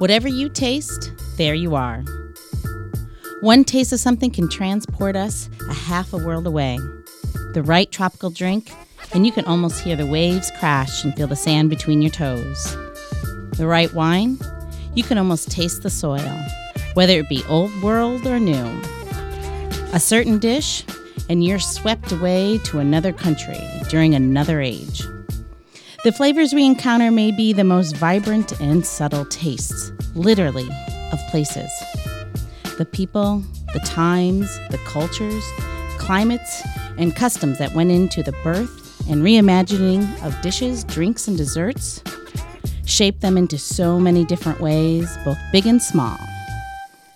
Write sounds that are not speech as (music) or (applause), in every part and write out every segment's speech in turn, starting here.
Whatever you taste, there you are. One taste of something can transport us a half a world away. The right tropical drink, and you can almost hear the waves crash and feel the sand between your toes. The right wine, you can almost taste the soil, whether it be old world or new. A certain dish, and you're swept away to another country during another age. The flavors we encounter may be the most vibrant and subtle tastes, literally, of places. The people, the times, the cultures, climates, and customs that went into the birth and reimagining of dishes, drinks, and desserts shape them into so many different ways, both big and small.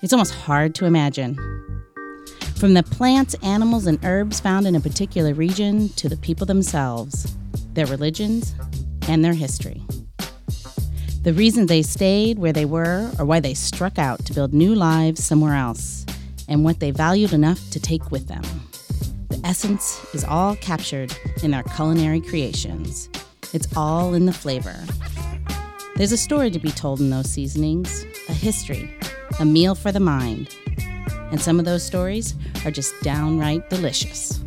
It's almost hard to imagine. From the plants, animals, and herbs found in a particular region to the people themselves, their religions, and their history. The reason they stayed where they were or why they struck out to build new lives somewhere else, and what they valued enough to take with them. The essence is all captured in their culinary creations. It's all in the flavor. There's a story to be told in those seasonings, a history, a meal for the mind. And some of those stories are just downright delicious.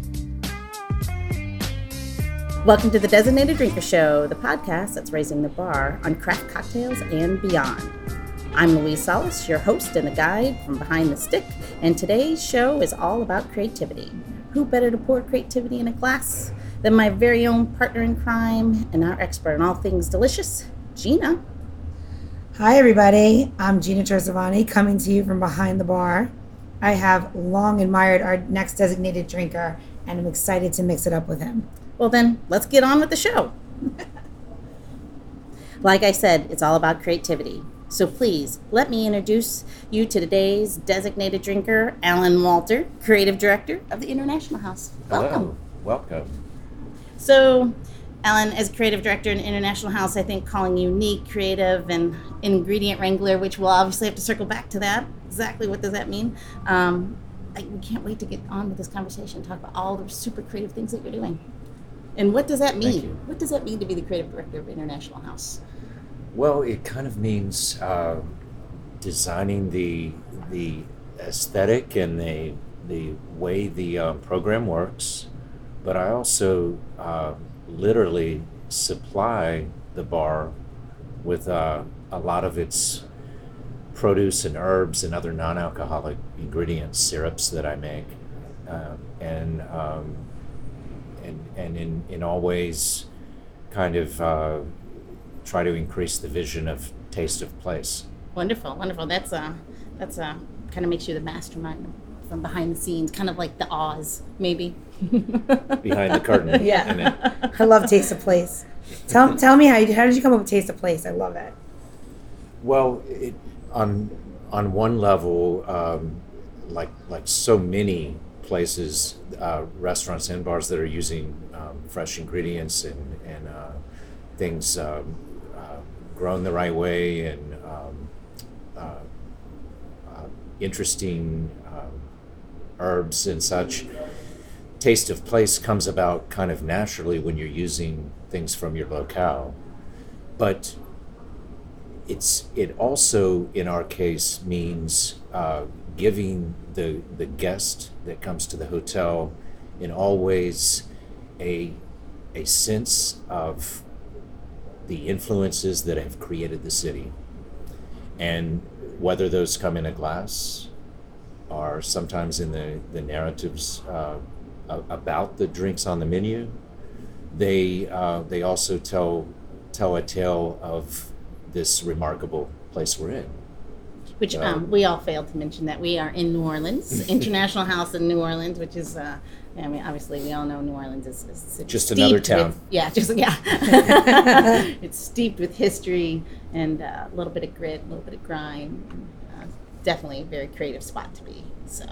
Welcome to the Designated Drinker Show, the podcast that's raising the bar on craft cocktails and beyond. I'm Louise Solis, your host and the guide from behind the stick, and today's show is all about creativity. Who better to pour creativity in a glass than my very own partner in crime and our expert in all things delicious, Gina. Hi, everybody. I'm Gina Chersevani coming to you from behind the bar. I have long admired our next designated drinker, and I'm excited to mix it up with him. Well, then, let's get on with the show. like I said, it's all about creativity. So please let me introduce you to today's designated drinker, Alan Walter, creative director of the International House. Welcome. Hello. Welcome. So, Alan, as creative director in International House, I think calling you unique, creative, and ingredient wrangler, which we'll obviously have to circle back to that. Exactly what does that mean? Um, I, we can't wait to get on with this conversation, talk about all the super creative things that you're doing. And what does that mean? What does that mean to be the creative director of International House? Well, it kind of means uh, designing the the aesthetic and the the way the uh, program works, but I also uh, literally supply the bar with uh, a lot of its produce and herbs and other non-alcoholic ingredients, syrups that I make, uh, and um, and and in in all ways, kind of uh, try to increase the vision of taste of place. Wonderful, wonderful. That's a, that's a, kind of makes you the mastermind from behind the scenes, kind of like the Oz, maybe. (laughs) Behind the curtain. (laughs) Yeah. And it- I love Taste of Place. Tell, tell me how, you, how did you come up with Taste of Place? I love it. Well, it, on on one level, um, like like so many places, uh, restaurants and bars that are using um, fresh ingredients and and uh, things um, uh, grown the right way and um, uh, uh, interesting um, herbs and such. Taste of place comes about kind of naturally when you're using things from your locale, but it's it also in our case means uh, giving the the guest that comes to the hotel in all ways a a sense of the influences that have created the city and whether those come in a glass or sometimes in the the narratives uh, about the drinks on the menu they uh, they also tell tell a tale of this remarkable place we're in. Which So- um, we all failed to mention that we are in New Orleans, (laughs) International House in New Orleans, which is, uh, I mean, obviously we all know New Orleans is, is it's Just another steeped with- town. yeah, just yeah. (laughs) it's steeped with history and uh, a little bit of grit, a little bit of grime. Uh, definitely a very creative spot to be. So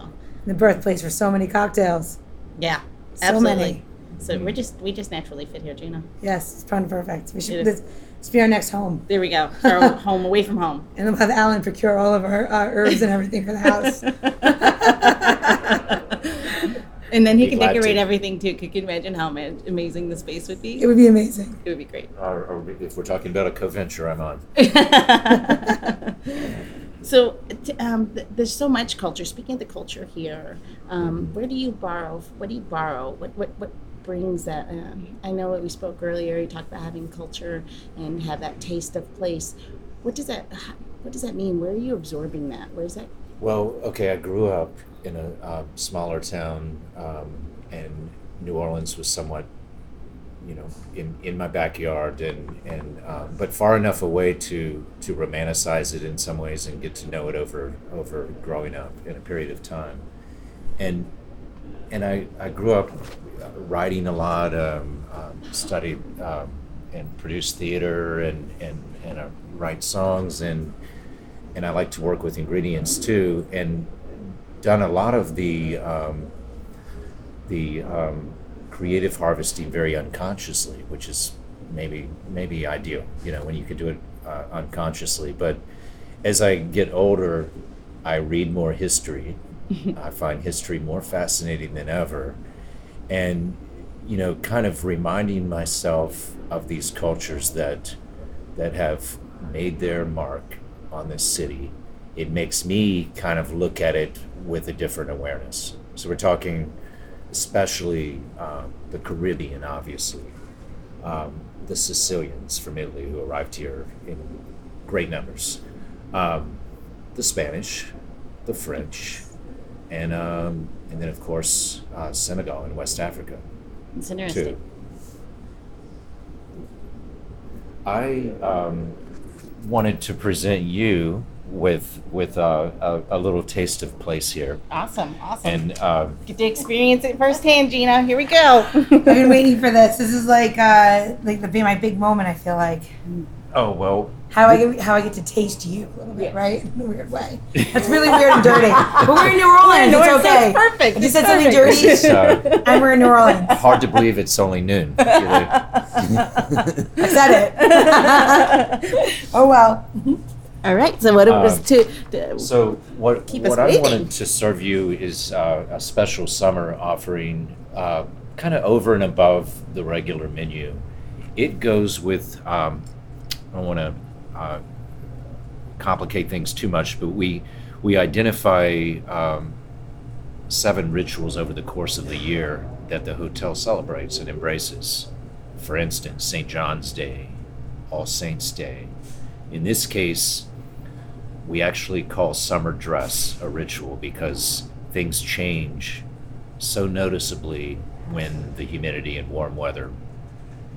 The birthplace for so many cocktails. yeah, So absolutely. many. So we're just we just naturally fit here, Gina. Yes, it's fun perfect. We It should, is. this, this be our next home. There we go. (laughs) Our home away from home. And we'll have Alan procure all of our uh, herbs and everything for the house. (laughs) and then he Be can glad decorate to. everything too. Could you imagine how ma- amazing the space would be? It would be amazing. It would be great. Or, or if we're talking about a co-venture, I'm on. (laughs) So t- um, th- there's so much culture. Speaking of the culture here, um, where do you borrow? What do you borrow? What what what brings that? Um, I know what we spoke earlier. You talked about having culture and have that taste of place. What does that? What does that mean? Where are you absorbing that? Where's that? Well, okay, I grew up in a smaller town, um, and New Orleans was somewhat, you know, in, in my backyard, and and uh, but far enough away to to romanticize it in some ways and get to know it over over growing up in a period of time, and and I I grew up writing a lot, um, um, studied um, and produced theater, and and and I write songs and and I like to work with ingredients too, and done a lot of the um, the um, creative harvesting very unconsciously, which is maybe maybe ideal, you know, when you can do it uh, unconsciously. But as I get older, I read more history. (laughs) I find history more fascinating than ever, and you know, kind of reminding myself of these cultures that that have made their mark on this city, it makes me kind of look at it with a different awareness. So we're talking especially um, the Caribbean, obviously, um, the Sicilians from Italy who arrived here in great numbers, um, the Spanish, the French, and um, and then of course uh, Senegal and West Africa. It's interesting. Too. I um, wanted to present you with with uh, a, a little taste of place here, Awesome, awesome. and uh, Get to experience it firsthand, Gina. Here we go. I've been waiting for this. This is like uh, like the be my big moment. I feel like oh well, how I get, how I get to taste you a little bit, right? In a weird way. (laughs) That's really weird and dirty. But we're in New Orleans. We're It's okay. so it's perfect. I just said something dirty, it's uh, and we're in New Orleans. hard to believe it's only noon. (laughs) You know? I said it. (laughs) oh well. All right. So what it was Um, to, to So what Keep us what I waiting. wanted to serve you is uh, a special summer offering, uh, kind of over and above the regular menu. It goes with. Um, I don't want to uh, complicate things too much, but we we identify um, seven rituals over the course of the year that the hotel celebrates and embraces. For instance, St. John's Day, All Saints Day. In this case, we actually call summer dress a ritual because things change so noticeably when the humidity and warm weather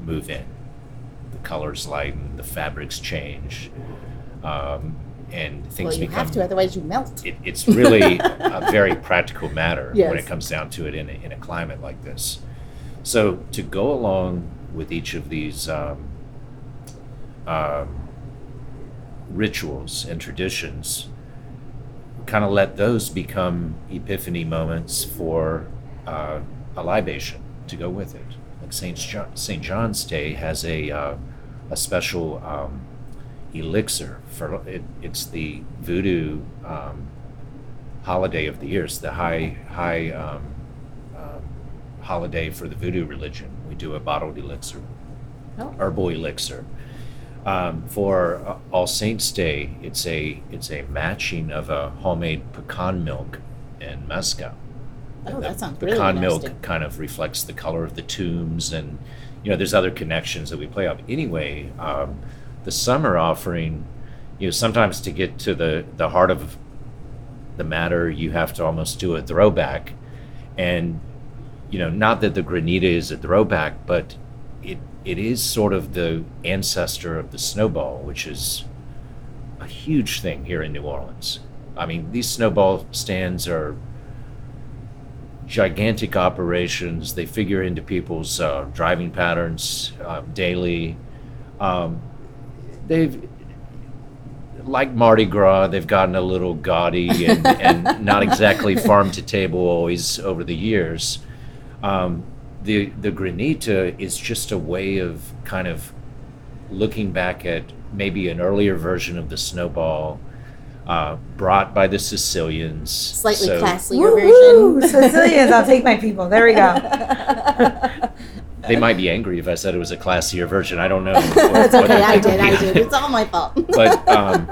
move in. The colors lighten, the fabrics change, um, and things well, you become. have to, otherwise you melt. It, it's really (laughs) a very practical matter when it comes down to it in a, in a climate like this. So to go along with each of these um, um, rituals and traditions, kind of let those become epiphany moments for uh, a libation to go with it. Like Saint John, Saint John's Day has a uh, a special um, elixir for it, it's the voodoo um, holiday of the year. It's the high high um, um, holiday for the voodoo religion. We do a bottled elixir, Oh. herbal elixir. Um, for uh, All Saints Day, it's a it's a matching of a homemade pecan milk and mezcal. Oh, that the sounds really pecan interesting. milk kind of reflects the color of the tombs, and you know, there's other connections that we play up. Anyway, um, the summer offering, you know, sometimes to get to the the heart of the matter, you have to almost do a throwback, and you know, not that the granita is a throwback, but it it is sort of the ancestor of the snowball, which is a huge thing here in New Orleans. I mean, these snowball stands are gigantic operations. They figure into people's uh, driving patterns uh, daily. Um, they've, like Mardi Gras, they've gotten a little gaudy and, and (laughs) not exactly farm to table always over the years. Um, the the granita is just a way of kind of looking back at maybe an earlier version of the snowball uh, brought by the Sicilians. Slightly So- classier version. Sicilians, I'll take my people. There we go. They might be angry if I said it was a classier version. I don't know. (laughs) That's okay. they're I did. I thinking. did. It's all my fault. But (laughs) um,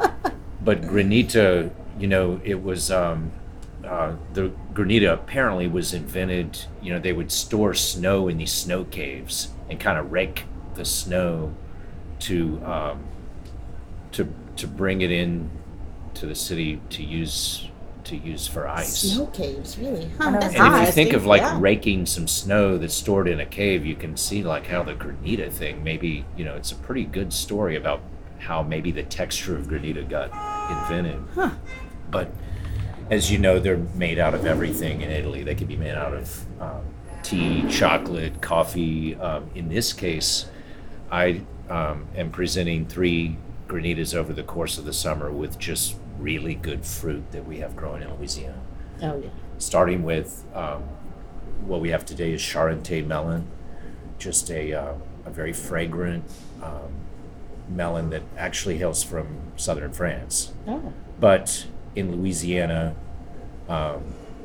but granita, you know, it was um, uh, the granita apparently was invented. You know, they would store snow in these snow caves and kind of rake the snow to um, to to bring it in to the city to use to use for ice. Snow caves, really? Huh, know. that's And And if you think of like Yeah. raking some snow that's stored in a cave, you can see like how the granita thing maybe, you know, it's a pretty good story about how maybe the texture of granita got invented. Huh. But as you know, they're made out of everything in Italy. They can be made out of um, tea, chocolate, coffee. Um, in this case, I um, am presenting three granitas over the course of the summer with just really good fruit that we have growing in Louisiana Oh, yeah. starting with um, what we have today is Charentais melon, just a, uh, a very fragrant um, melon that actually hails from southern France. Oh, But in Louisiana, um,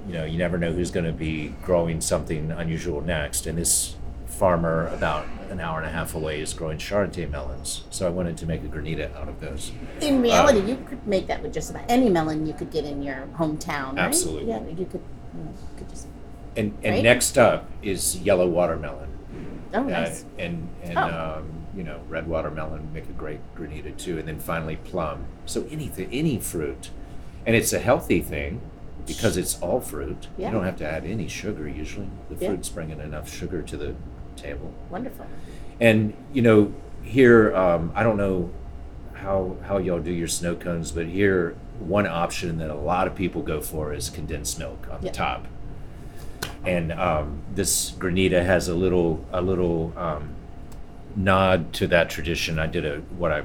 you know, you never know who's going to be growing something unusual next. And this farmer, about an hour and a half away, is growing Charentais melons. So I wanted to make a granita out of those. in reality, you could make that with just about any melon you could get in your hometown, right? Absolutely. Yeah, you could, you know, could just. And, and Right. next up is yellow watermelon. Oh, Uh, nice. and and Oh. um, you know red watermelon make a great granita too, and then finally plum. So anything, any fruit, and it's a healthy thing because it's all fruit. Yeah. You don't have to add any sugar usually. The Yeah. fruit's bringing enough sugar to the table. Wonderful. And you know here, um, I don't know how how y'all do your snow cones, but here one option that a lot of people go for is condensed milk on Yeah. the top. And um, this granita has a little a little um, nod to that tradition. I did a what I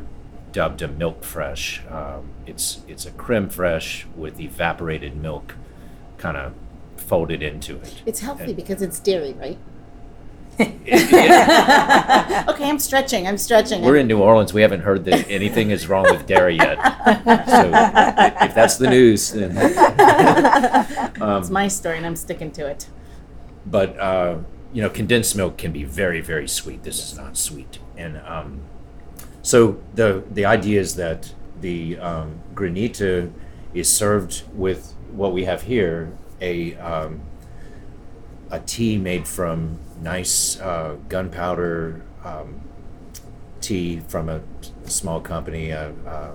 dubbed a milk fresh. Um, it's it's a creme fraiche with evaporated milk, kind of folded into it. It's healthy And- because it's dairy, right? Yeah. (laughs) okay, I'm stretching. I'm stretching. We're in New Orleans. We haven't heard that anything is wrong with dairy yet. So if that's the news, then. it's my story, and I'm sticking to it. But uh, you know, condensed milk can be very, very sweet. This is not sweet, and um, so the the idea is that the um, granita is served with what we have here a um, a tea made from nice uh, gunpowder um, tea from a small company uh, uh,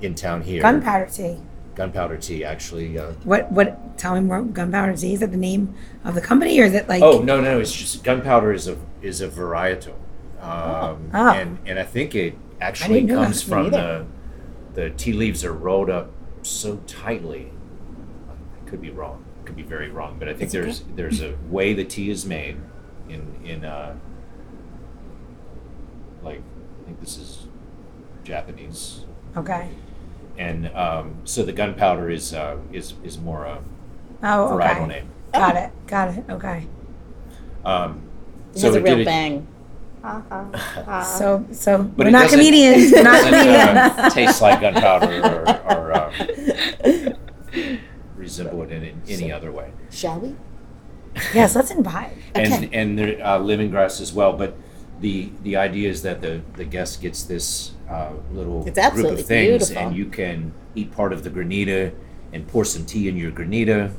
in town here. Gunpowder tea. gunpowder tea, actually. Uh, What? What? Tell me more. Gunpowder tea. Is that the name of the company, or is it like? Oh no, no, it's just gunpowder is a is a varietal, um, Oh. and and I think it actually comes from the the tea leaves are rolled up so tightly. I could be wrong, could be very wrong, but I think It's okay. there's there's a way the tea is made in in uh, like I think this is Japanese, Okay. and um, so the gunpowder is uh, is is more a Oh, okay. varietal name. Got it. Got it. Okay. Um, It has a it real did it- bang. (laughs) So, so But we're not comedians. We're not (laughs) doesn't, uh, comedians. taste like gunpowder or, or um, (laughs) resemble it in, in any other way. Shall we? yes, let's invite. (laughs) And Okay. and there, uh, lemongrass as well. But the the idea is that the the guest gets this uh, little It's group of things, beautiful. and you can eat part of the granita and pour some tea in your granita.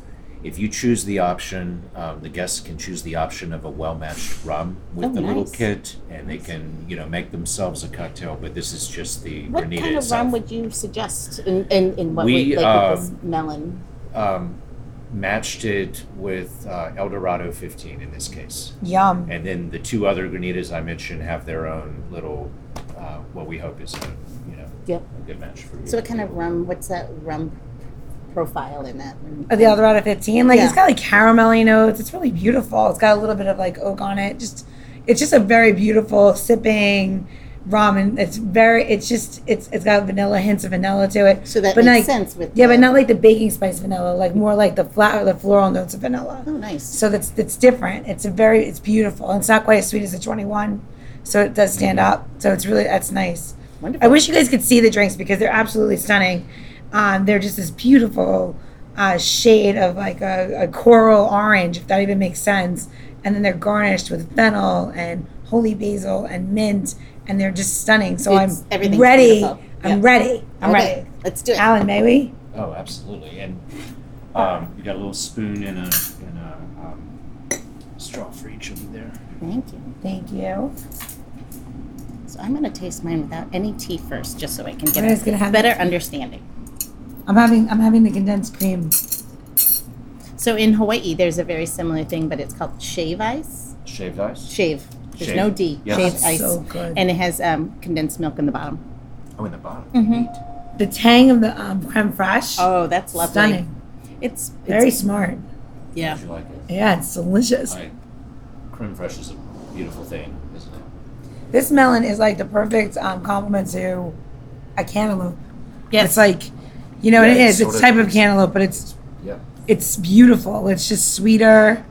If you choose the option, um, the guests can choose the option of a well-matched rum with Oh, the little kit, and they can, you know, make themselves a cocktail. But this is just the What granita What kind of itself. rum would you suggest? In in, in what We, way, like with this um, melon? Um, matched it with uh, Eldorado 15 in this case. Yum. And then the two other granitas I mentioned have their own little, uh, what we hope is a, you know, Yep. a good match for you. So what kind of rum? What's that rum profile in that? Uh, The Eldorado 15, like it's got like caramelly notes. It's really beautiful. It's got a little bit of like oak on it. Just, it's just a very beautiful sipping rum, and it's very, it's just, it's it's got vanilla hints of vanilla to it. So that but makes like, sense with yeah, the- but not like the baking spice vanilla, like more like the flat, the floral notes of vanilla. Oh, nice. So that's that's different. It's a very, it's beautiful. It's not quite as sweet as the 21, so it does stand up. So it's really that's nice. Wonderful. I wish you guys could see the drinks because they're absolutely stunning. Um, they're just this beautiful uh, shade of like a, a coral orange, if that even makes sense. And then they're garnished with fennel and holy basil and mint, and they're just stunning. So It's- I'm everything's ready. beautiful. I'm Yep. ready. I'm Okay, ready. Let's Let's do it. Alan, may we? Oh, absolutely. And um, you got a little spoon and a, and a um, straw for each of you there. Thank you. Thank you. So I'm going to taste mine without any tea first, just so I can get We're just gonna a have better it. understanding. I'm having I'm having the condensed cream. So in Hawaii, there's a very similar thing, but it's called shave ice. Shaved ice? Shave. There's Shave. no D. Yes. Shave That's ice. so good. And it has um, condensed milk in the bottom. Oh, in the bottom. Mhm. Neat. The tang of the um, creme fraiche. Oh, that's lovely. stunning. It's, it's Very smart. yeah. How'd you like it? Yeah, it's delicious. I, creme fraiche is a beautiful thing, isn't it? This melon is like the perfect um, complement to a cantaloupe. Yes. It's like, you know, Yeah, what it it's is. It's sort a of- type of it's- cantaloupe, but it's Yeah. it's beautiful. It's just sweeter.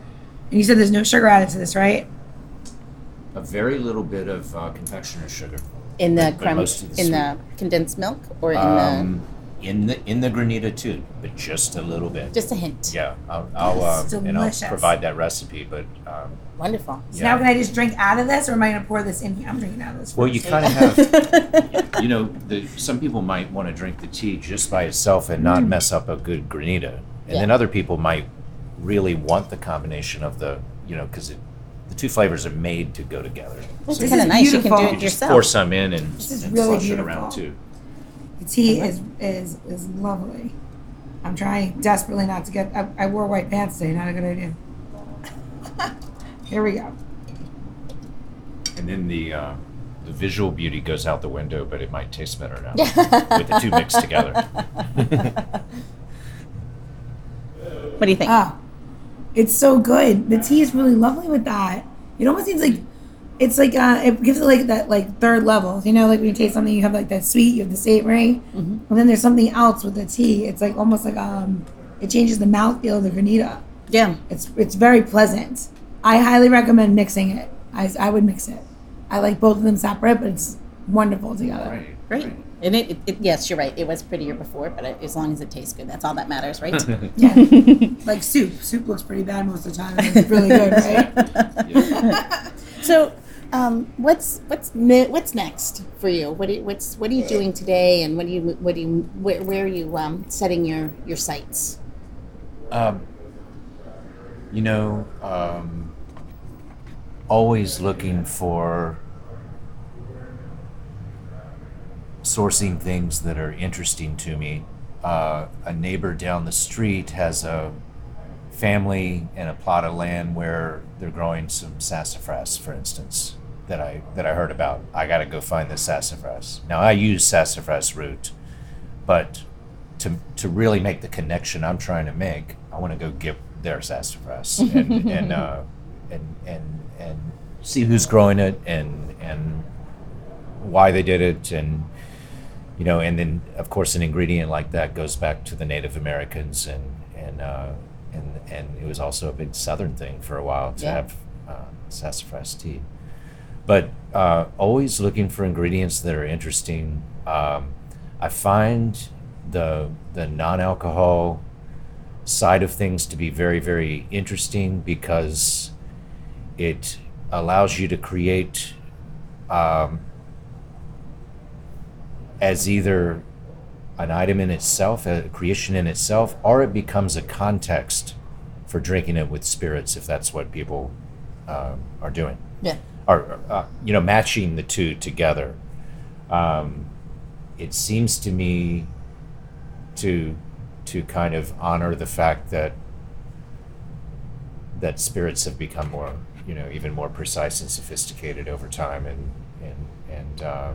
And you said there's no sugar added to this, right? A very little bit of uh, confectioner's sugar. in the but creme, most the in sweet. the condensed milk, or in Um, in the in the granita too, but just a little bit. just a hint. yeah, I'll, I'll That's um, and I'll provide that recipe. But um, Wonderful. So Yeah. now can I just drink out of this, or am I going to pour this in here? I'm drinking out of this. well, you kind of have, (laughs) you know, the, some people might want to drink the tea just by itself and not mess up a good granita, and then other people might really want the combination of the, you know, because the two flavors are made to go together. It's This kind of is nice. You can do You it You just yourself. pour some in and, This is and really flush it beautiful. around too. The tea is is is lovely. I'm trying desperately not to get. I, I wore white pants today. Not a good idea. (laughs) Here we go. And then the uh, the visual beauty goes out the window, but it might taste better now (laughs) with the two mixed together. What do you think? Ah, it's so good. The tea is really lovely with that. It almost seems like it's like uh, it gives it like that like third level. You know, like when you taste something, you have like that sweet, you have the savory, and then there's something else with the tea. It's like almost like um, it changes the mouthfeel of the granita. yeah. It's it's very pleasant. I highly recommend mixing it. I, I would mix it. I like both of them separate, but it's wonderful together. right. Great. And it, it, it, yes, you're right. It was prettier before, but it, as long as it tastes good, that's all that matters, right? (laughs) Yeah, (laughs) like soup. Soup looks pretty bad most of the time. and It's really good, right? (laughs) so, um, what's what's ne- what's next for you? What do you, what's what are you doing today, and what do you what do you where, where are you um, setting your your sights? Um, you know, um, always looking for sourcing things that are interesting to me. Uh, a neighbor down the street has a family and a plot of land where they're growing some sassafras, for instance, that I that I heard about. I got to go find the sassafras. Now I use sassafras root, but to to really make the connection I'm trying to make, I want to go get their sassafras (laughs) and and uh, and and and see who's growing it and and why they did it and you know and then of course an ingredient like that goes back to the Native Americans and and uh, and and it was also a big Southern thing for a while to Yeah. have uh, sassafras tea but uh, always looking for ingredients that are interesting. Um, I find the the non-alcohol side of things to be very very interesting because it allows you to create um, as either an item in itself, a creation in itself, or it becomes a context for drinking it with spirits if that's what people um, are doing Yeah. or uh, you know matching the two together um, it seems to me to to kind of honor the fact that that spirits have become more you know even more precise and sophisticated over time and and and uh,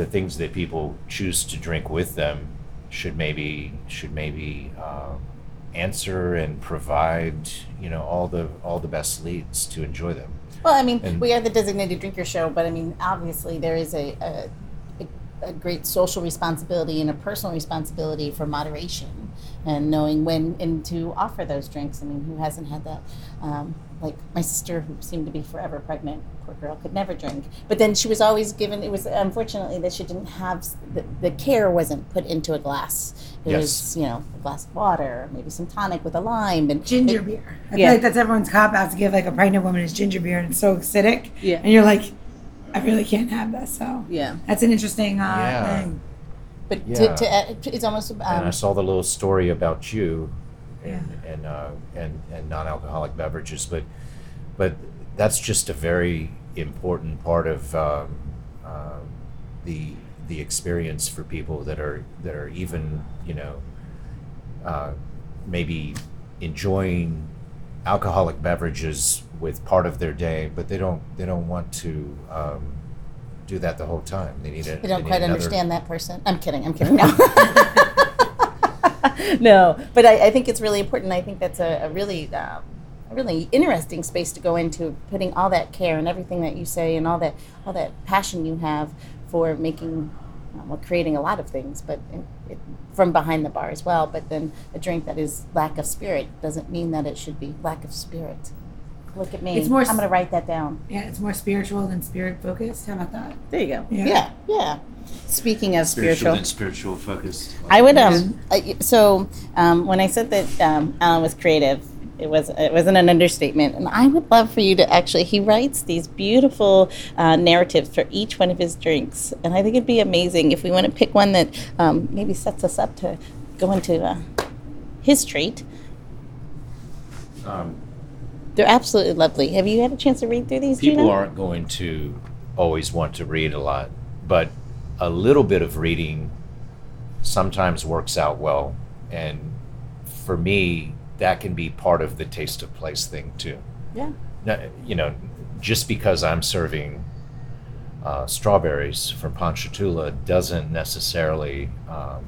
the things that people choose to drink with them should maybe should maybe um, answer and provide you know all the all the best leads to enjoy them Well, I mean, And- we are the designated drinker show, but I mean, obviously, there is a, a, a, great social responsibility and a personal responsibility for moderation and knowing when and to offer those drinks. I mean, who hasn't had that? Um, like my sister, who seemed to be forever pregnant, poor girl, could never drink. But then she was always given. It was unfortunately that she didn't have the, the care wasn't put into a glass. It Yes. was you know a glass of water, maybe some tonic with a lime and Ginger it- beer. I Yeah. feel like that's everyone's cop out to give like a pregnant woman is ginger beer, and it's so acidic. Yeah. And you're like, I really can't have this. So Yeah. that's an interesting uh, Yeah. thing. But Yeah. to, to, it's almost and I um, saw the little story about you and Yeah. and uh, and, and non-alcoholic beverages, but but that's just a very important part of um, um the the experience for people that are that are even you know uh, maybe enjoying alcoholic beverages with part of their day, but they don't they don't want to um, do that the whole time. They need a, they don't need quite another- understand that person. I'm kidding. I'm kidding. No. (laughs) (laughs) (laughs) no, but I, I think it's really important. I think that's a, a really, um, a really interesting space to go into, putting all that care and everything that you say and all that, all that passion you have for making, um, well, creating a lot of things, but it, it, from behind the bar as well. But then a drink that is lack of spirit doesn't mean that it should be lack of spirit. Look at me. It's more I'm going to write that down. Yeah, it's more spiritual than spirit focused. How about that? There you go. Yeah. Yeah, yeah. Speaking of spiritual, and spiritual focused. I would um. I- So um, when I said that um, Alan was creative, it was it wasn't an understatement, and I would love for you to actually. He writes these beautiful uh, narratives for each one of his drinks, and I think it'd be amazing if we want to pick one that um, maybe sets us up to go into uh, his treat. Um, They're absolutely lovely. Have you had a chance to read through these? people Gina? aren't going to always want to read a lot, but a little bit of reading sometimes works out well. And for me, that can be part of the taste of place thing too. Yeah. No, you know, just because I'm serving uh, strawberries from Ponchatoula doesn't necessarily, um,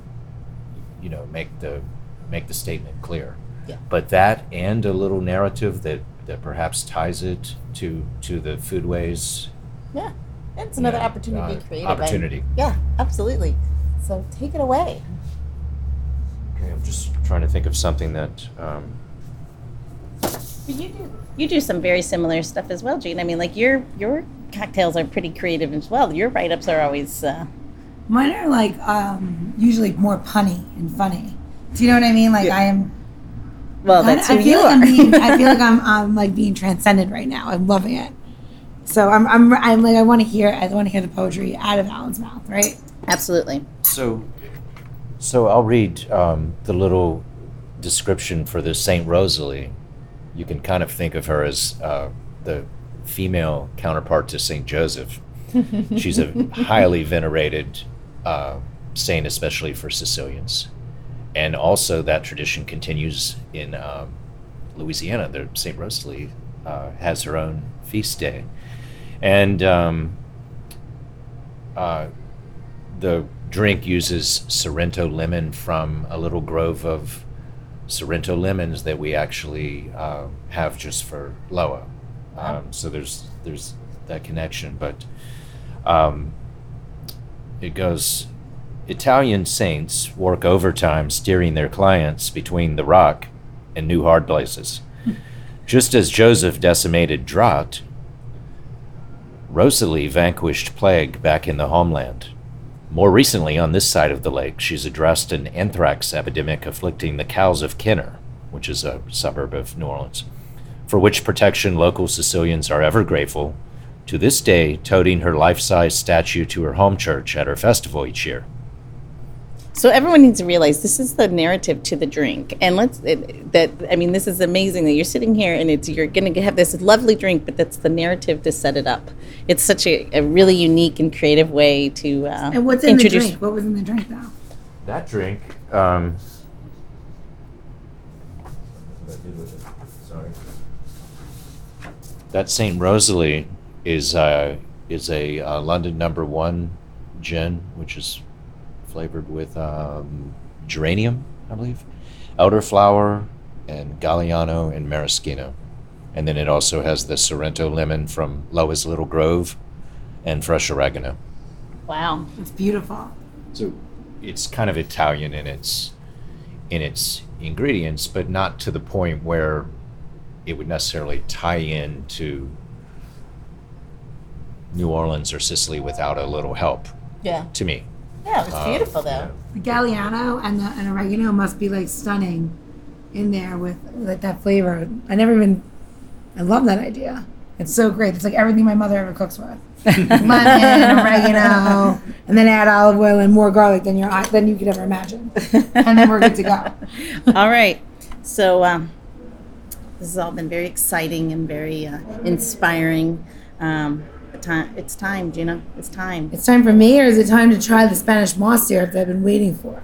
you know, make the make the statement clear. Yeah. But that and a little narrative that that perhaps ties it to to the foodways. Yeah. It's another Yeah, opportunity to uh, be creative. I- opportunity. yeah, absolutely. So take it away. Okay, I'm just trying to think of something that. Um, But you do you do some very similar stuff as well, Gene. I mean, like your your cocktails are pretty creative as well. Your write ups are always uh, Mine are like um, usually more punny and funny. Do you know what I mean? Like I am. Well. I, That's who I feel you like are. I'm being. I feel (laughs) like I'm, I'm like being transcended right now. I'm loving it. So I'm. I'm. I'm like. I want to hear. I want to hear the poetry out of Alan's mouth. Right. Absolutely. So, so I'll read um, the little description for the Saint Rosalie. You can kind of think of her as uh, the female counterpart to Saint Joseph. (laughs) She's a highly venerated uh, saint, especially for Sicilians, and also that tradition continues in um, Louisiana. The Saint Rosalie uh, has her own feast day, and um, uh, the drink uses Sorrento lemon from a little grove of Sorrento lemons that we actually uh, have just for Loa. Um, so there's there's that connection, but um, it goes. Italian saints work overtime steering their clients between the rock and new hard places. Just as Joseph decimated drought, Rosalie vanquished plague back in the homeland. More recently, on this side of the lake, she's addressed an anthrax epidemic afflicting the cows of Kenner, which is a suburb of New Orleans, for which protection local Sicilians are ever grateful, to this day toting her life size statue to her home church at her festival each year. So everyone needs to realize this is the narrative to the drink, and let's it, that. I mean, this is amazing that you're sitting here and it's you're going to have this lovely drink, but that's the narrative to set it up. It's such a, a really unique and creative way to uh, And what's in introduce. the drink? What was in the drink though? That drink, um, sorry. That Saint Rosalie is uh, is a uh, London number one gin, which is flavored with um, geranium, I believe, elderflower, and Galliano and maraschino, and then it also has the Sorrento lemon from Loa's Little Grove, and fresh oregano. Wow. It's beautiful. So it's kind of Italian in its in its ingredients, but not to the point where it would necessarily tie in to New Orleans or Sicily without a little help Yeah. to me. Yeah, it was Uh, beautiful you though. know. The Galliano and the and oregano must be like stunning in there with like that flavor. I never even. I love that idea. It's so great. It's like everything my mother ever cooks with. (laughs) Lemon, oregano, and and then add olive oil and more garlic than your than you could ever imagine, and then we're good to go. (laughs) All right. So um, this has all been very exciting and very uh, inspiring. Um, but time, it's time, Gina. It's time. It's time for me, or is it time to try the Spanish moss syrup that I've been waiting for?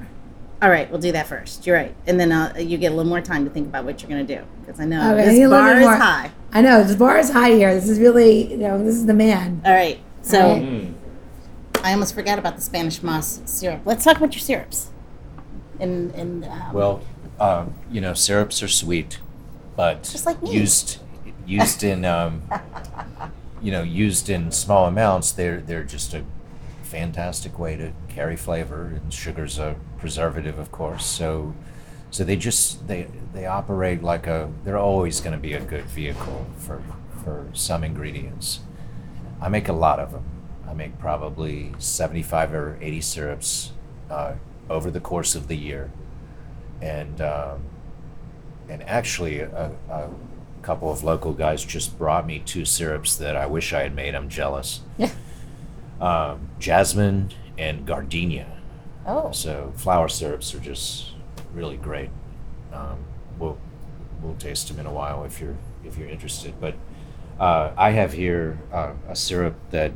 All right, we'll do that first. You're right, and then uh, you get a little more time to think about what you're going to do because I know Okay, I need this a little bar is more. high. I know the bar is high here. This is really, you know, this is the man. All right, so All right. Mm. I almost forgot about the Spanish moss syrup. Let's talk about your syrups. And and um, Well, um, you know, syrups are sweet, but Just like me. used used in um, (laughs) you know used in small amounts, they're they're just a fantastic way to carry flavor. And sugar's a preservative, of course. So so they just they they operate like a. They're always going to be a good vehicle for for some ingredients. I make a lot of them. I make probably 75 or 80 syrups uh, over the course of the year. And, um, and actually, a, a couple of local guys just brought me two syrups that I wish I had made. I'm jealous. Um, jasmine and gardenia. oh, So flower syrups are just really great. Um, we'll we'll taste them in a while if you're if you're interested. But uh, I have here uh, a syrup that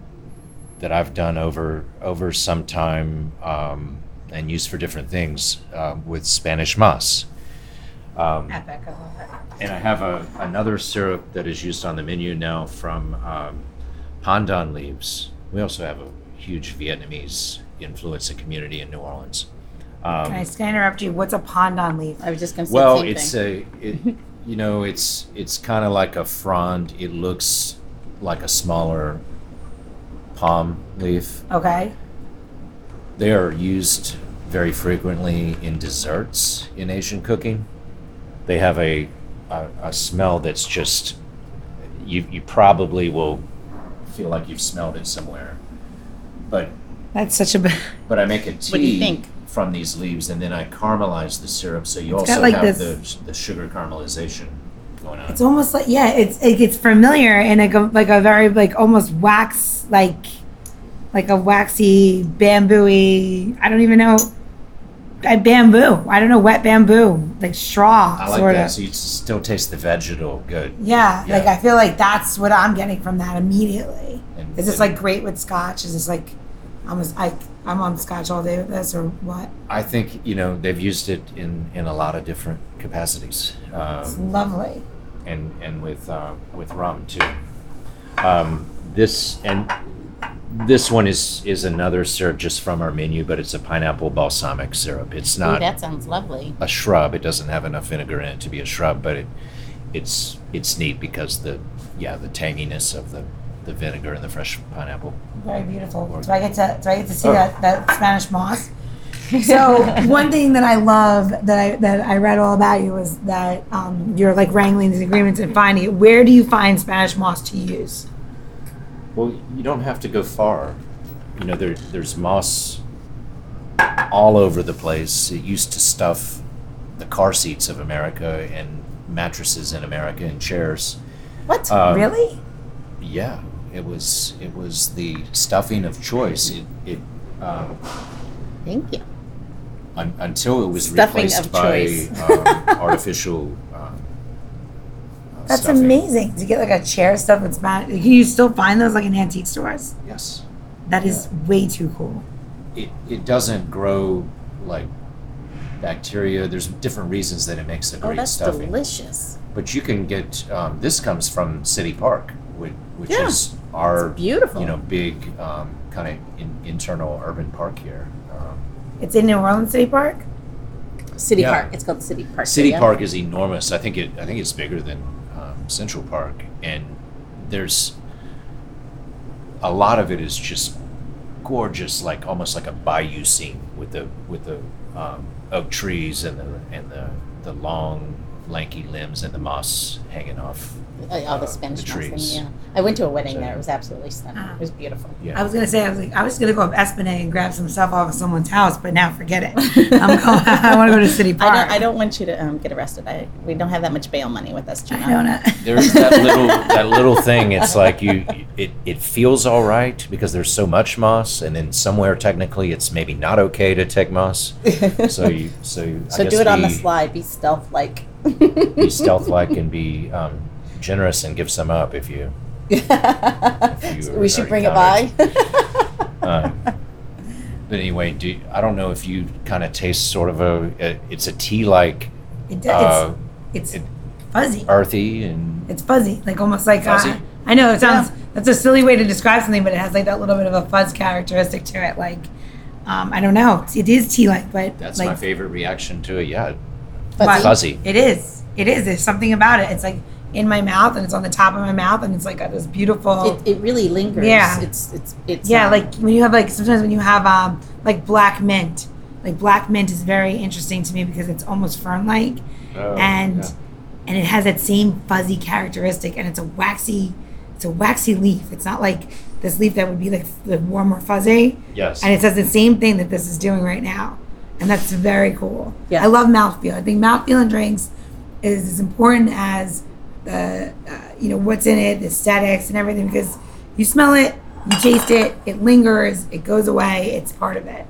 that I've done over over some time um, and used for different things um, with Spanish moss. Um, Epic. I love it. and I have a, another syrup that is used on the menu now from um, pandan leaves. We also have a huge Vietnamese influence and community in New Orleans. Um, Can I, can I interrupt you? What's a pandan leaf? I was just going to say well, the same it's thing. a, it, you know, it's it's kind of like a frond. It looks like a smaller palm leaf. Okay. They are used very frequently in desserts in Asian cooking. They have a a, a smell that's just you you probably will feel like you've smelled it somewhere. But That's such a. b- (laughs) but I make a tea What do you think? from these leaves, and then I caramelize the syrup, so you It's also like have this- the the sugar caramelization going on. It's almost like yeah. It's it gets familiar in a like a very like almost wax like like a waxy bambooy. I don't even know. A bamboo. I don't know wet bamboo like straw I like sort that. of. So you still taste the vegetal good. Yeah, like I feel like that's what I'm getting from that immediately. And- Is this like great with scotch? Is this like I'm a, I, I'm on scotch all day with this or what? I think you know they've used it in in a lot of different capacities, It's um, lovely. and and with uh, with rum too. Um, this and this one is is another syrup just from our menu, but it's a pineapple balsamic syrup. It's Ooh, not that sounds lovely. a shrub. It doesn't have enough vinegar in it to be a shrub, but it it's it's neat because the yeah the tanginess of the the vinegar and the fresh pineapple. Very beautiful. Do I get to do I get to see Oh. that, that Spanish moss? (laughs) So one thing that I love that I that I read all about you is that um, you're like wrangling these agreements and finding it. Where do you find Spanish moss to use? Well, you don't have to go far. You know, there, there's moss all over the place. It used to stuff the car seats of America and mattresses in America and chairs. What? Um, really? Yeah, it was it was the stuffing of choice. It it um, Thank you. un, until it was Stuffing replaced by um, (laughs) artificial. That's stuffing. amazing to get like a chair stuff with Spanish. Can you still find those like in antique stores? Yes. That is way too cool. it, it doesn't grow like bacteria. There's different reasons that it makes a great Oh, great that's stuffing. delicious. But you can get um, this comes from City Park, which, which Yeah. is our beautiful. you know big um, kind of in, internal urban park here. Um, It's in New Orleans City Park. City Yeah. Park. It's called City Park. City yeah? Park is enormous. I think it I think it's bigger than Central Park, and there's a lot of it is just gorgeous, like almost like a bayou scene with the with the um, oak trees and the and the the long lanky limbs and the moss hanging off. Uh, all the uh, Spanish the moss thing, trees. yeah. I went to a wedding So- there. It was absolutely stunning. Ah. It was beautiful. Yeah. I was gonna say I was like I was gonna go up Esplanade and grab some stuff off of someone's house, but now forget it. I'm (laughs) going. (laughs) I want to go to City Park. I don't, I don't want you to um, get arrested. I, we don't have that much bail money with us, Gina. I don't know. (laughs) There's that little that little thing. It's like you it, it feels all right because there's so much moss, and then somewhere technically it's maybe not okay to take moss. So you so you, I So guess do it on the be- slide. Be stealth like. Be stealth like and be um, generous and give some up if you. (laughs) you we should bring it by. (laughs) Um, but anyway, do I don't know if you kind of taste sort of a, a it's a tea like It, does- uh, it's it- fuzzy. earthy and It's fuzzy, like almost like Fuzzy? Uh, I know it sounds that's a silly way to describe something, but it has like that little bit of a fuzz characteristic to it. Like um, I don't know, it is tea like, but that's like my favorite reaction to it. Yeah, but fuzzy. It is. It is. There's something about it. It's like in my mouth, and it's on the top of my mouth, and it's like got this beautiful. it, it really lingers. Yeah. It's it's it's. yeah, um, like when you have like sometimes when you have um like black mint, like black mint is very interesting to me because it's almost fern like, Oh, and yeah. and it has that same fuzzy characteristic, and it's a waxy, it's a waxy leaf. It's not like this leaf that would be like the warm or fuzzy, yes, and it does the same thing that this is doing right now, and that's very cool. Yeah. I love mouthfeel. I think mouthfeel in drinks is as important as the uh, you know what's in it, the aesthetics and everything because you smell it, you taste it, it lingers, it goes away, it's part of it.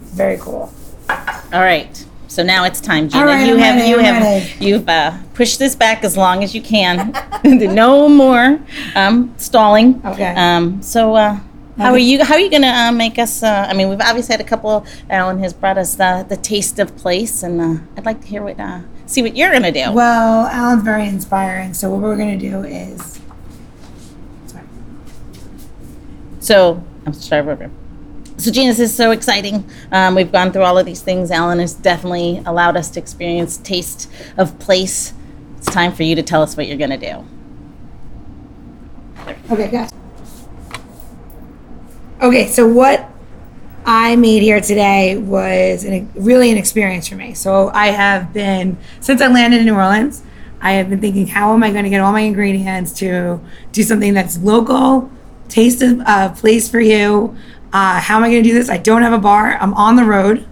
Very cool. All right. So now it's time, Gina. Right, you have ready, you have ready. you've uh, pushed this back as long as you can. (laughs) no more um, stalling. Okay. Um, so uh, how are you? How are you going to uh, make us? Uh, I mean, we've obviously had a couple. Alan has brought us the the taste of place, and uh, I'd like to hear what uh, see what you're going to do. Well, Alan's very inspiring. So what we're gonna do is, sorry. So I'm sorry, River. So Gina, this is so exciting. Um, we've gone through all of these things. Alan has definitely allowed us to experience taste of place. It's time for you to tell us what you're going to do. Okay, guys. Okay, so what I made here today was an, really an experience for me. So I have been since I landed in New Orleans. I have been thinking, how am I going to get all my ingredients to do something that's local, taste of uh, place for you? Uh, how am I going to do this? I don't have a bar. I'm on the road.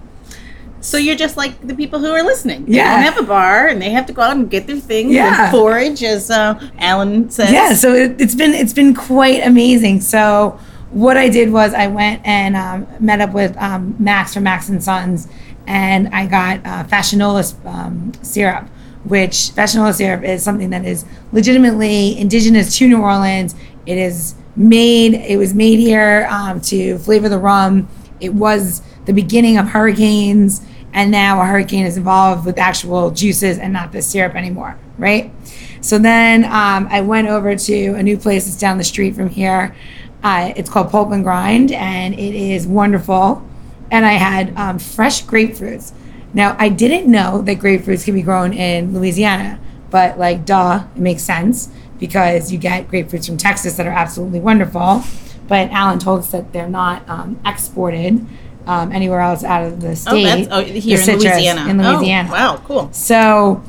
So you're just like the people who are listening. They Yeah. don't have a bar and they have to go out and get their things Yeah. and forage, as uh, Alan says. yeah so it, it's been it's been quite amazing so what i did was i went and um, met up with um, max from max and sons and i got uh, Fassionola um, syrup which Fassionola syrup is something that is legitimately indigenous to new orleans. It is made it was made here um, to flavor the rum. It was the beginning of hurricanes and now a hurricane is involved with actual juices and not the syrup anymore right? So then um, I went over to a new place that's down the street from here. Uh, it's called Pulp and Grind, and it is wonderful. And I had um, fresh grapefruits. Now, I didn't know that grapefruits can be grown in Louisiana, but like, duh, it makes sense because you get grapefruits from Texas that are absolutely wonderful. But Alan told us that they're not um, exported um, anywhere else out of the Oh, state. that's oh, here in Louisiana. In Oh, Louisiana. wow, cool. So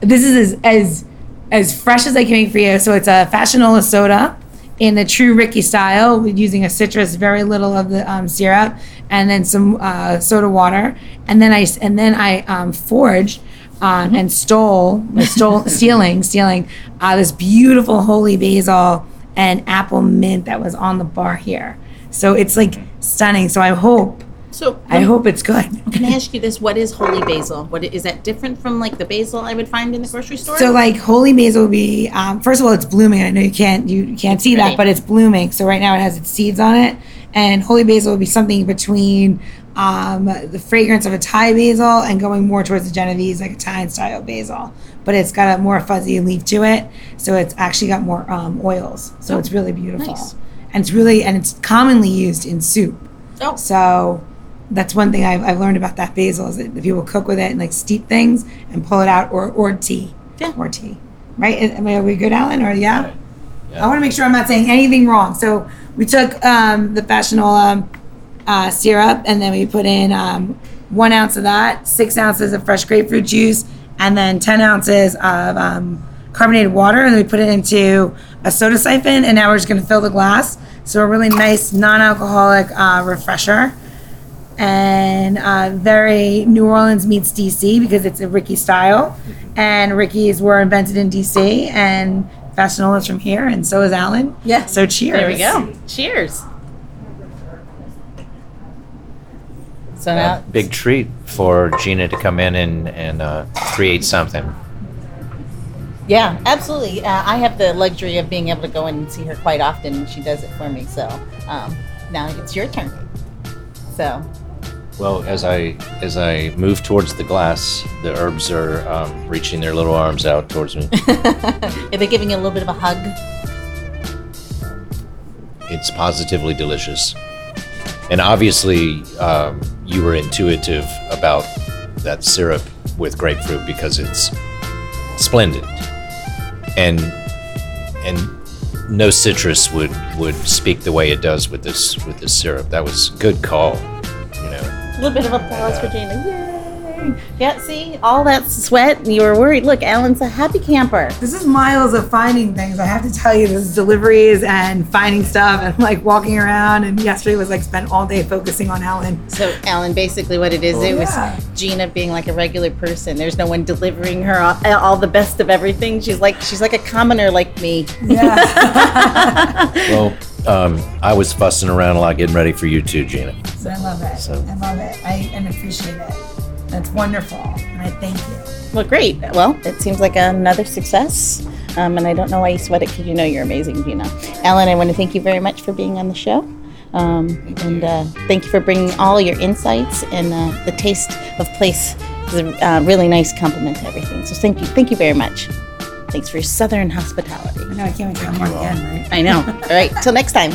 this is as, as as fresh as I can make for you. So it's a Fassionola soda in the true Rickey style, using a citrus, very little of the um, syrup, and then some uh, soda water, and then I and then I um, forged. Um, and stole, stole, (laughs) stealing, stealing uh, this beautiful holy basil and apple mint that was on the bar here. So it's like stunning. So I hope, So I hope it's good. Can I ask you this? What is holy basil? What is that different from like the basil I would find in the grocery store? So like holy basil would be um, first of all it's blooming. I know you can't you can't see pretty. that, but it's blooming. So right now it has its seeds on it, and holy basil would be something between um, the fragrance of a Thai basil and going more towards the Genovese like Italian style basil. But it's got a more fuzzy leaf to it, so it's actually got more um, oils. So it's really beautiful, nice. and it's really and it's commonly used in soup. oh, So that's one thing I've, I've learned about that basil is that if you will cook with it and like steep things and pull it out or or tea. Yeah. Or tea. Right? Am I- Are we good, Alan? Or yeah? Right. Yeah. I want to make sure I'm not saying anything wrong. So we took um, the Fassionola uh, syrup and then we put in um, one ounce of that, six ounces of fresh grapefruit juice, and then 10 ounces of um, carbonated water, and we put it into a soda siphon, and now we're just gonna fill the glass. So a really nice non-alcoholic uh, refresher, and uh, very New Orleans meets DC because it's a Rickey style, and Rickeys were invented in DC, and Fassionola's from here, and so is Alan. Yeah. So cheers. There we go. Cheers. So A now, big treat for Gina to come in and, and uh, create something. yeah, absolutely. Uh, I have the luxury of being able to go in and see her quite often, and she does it for me. So um, now it's your turn. So Well, as I as I move towards the glass, the herbs are um, reaching their little arms out towards me. (laughs) are they giving you a little bit of a hug? it's positively delicious, and obviously um, you were intuitive about that syrup with grapefruit because it's splendid, and and no citrus would would speak the way it does with this with this syrup. That was good call. You know. A little bit of applause for Gina. Yay! Yeah, see, all that sweat, you were worried. Look, Alan's a happy camper. This is miles of finding things. I have to tell you, this is deliveries and finding stuff and like walking around. And yesterday was like spent all day focusing on Alan. So, Alan, basically what it is, oh, it yeah. was Gina being like a regular person. There's no one delivering her all, all the best of everything. She's like she's like a commoner like me. Yeah. (laughs) Well, um, I was fussing around a lot getting ready for you too, Gina. so I love it. So- I love it. I and appreciate it. That's wonderful. And I thank you. Well, great. Well, it seems like another success. Um, and I don't know why you sweat it because you know you're amazing, Gina. Alan, I want to thank you very much for being on the show. Um, and uh, thank you for bringing all your insights and uh, the taste of place is a uh, really nice compliment to everything. So thank you. Thank you very much. Thanks for your southern hospitality. I know I can't wait to come on again, right? I know. All right. Till next time.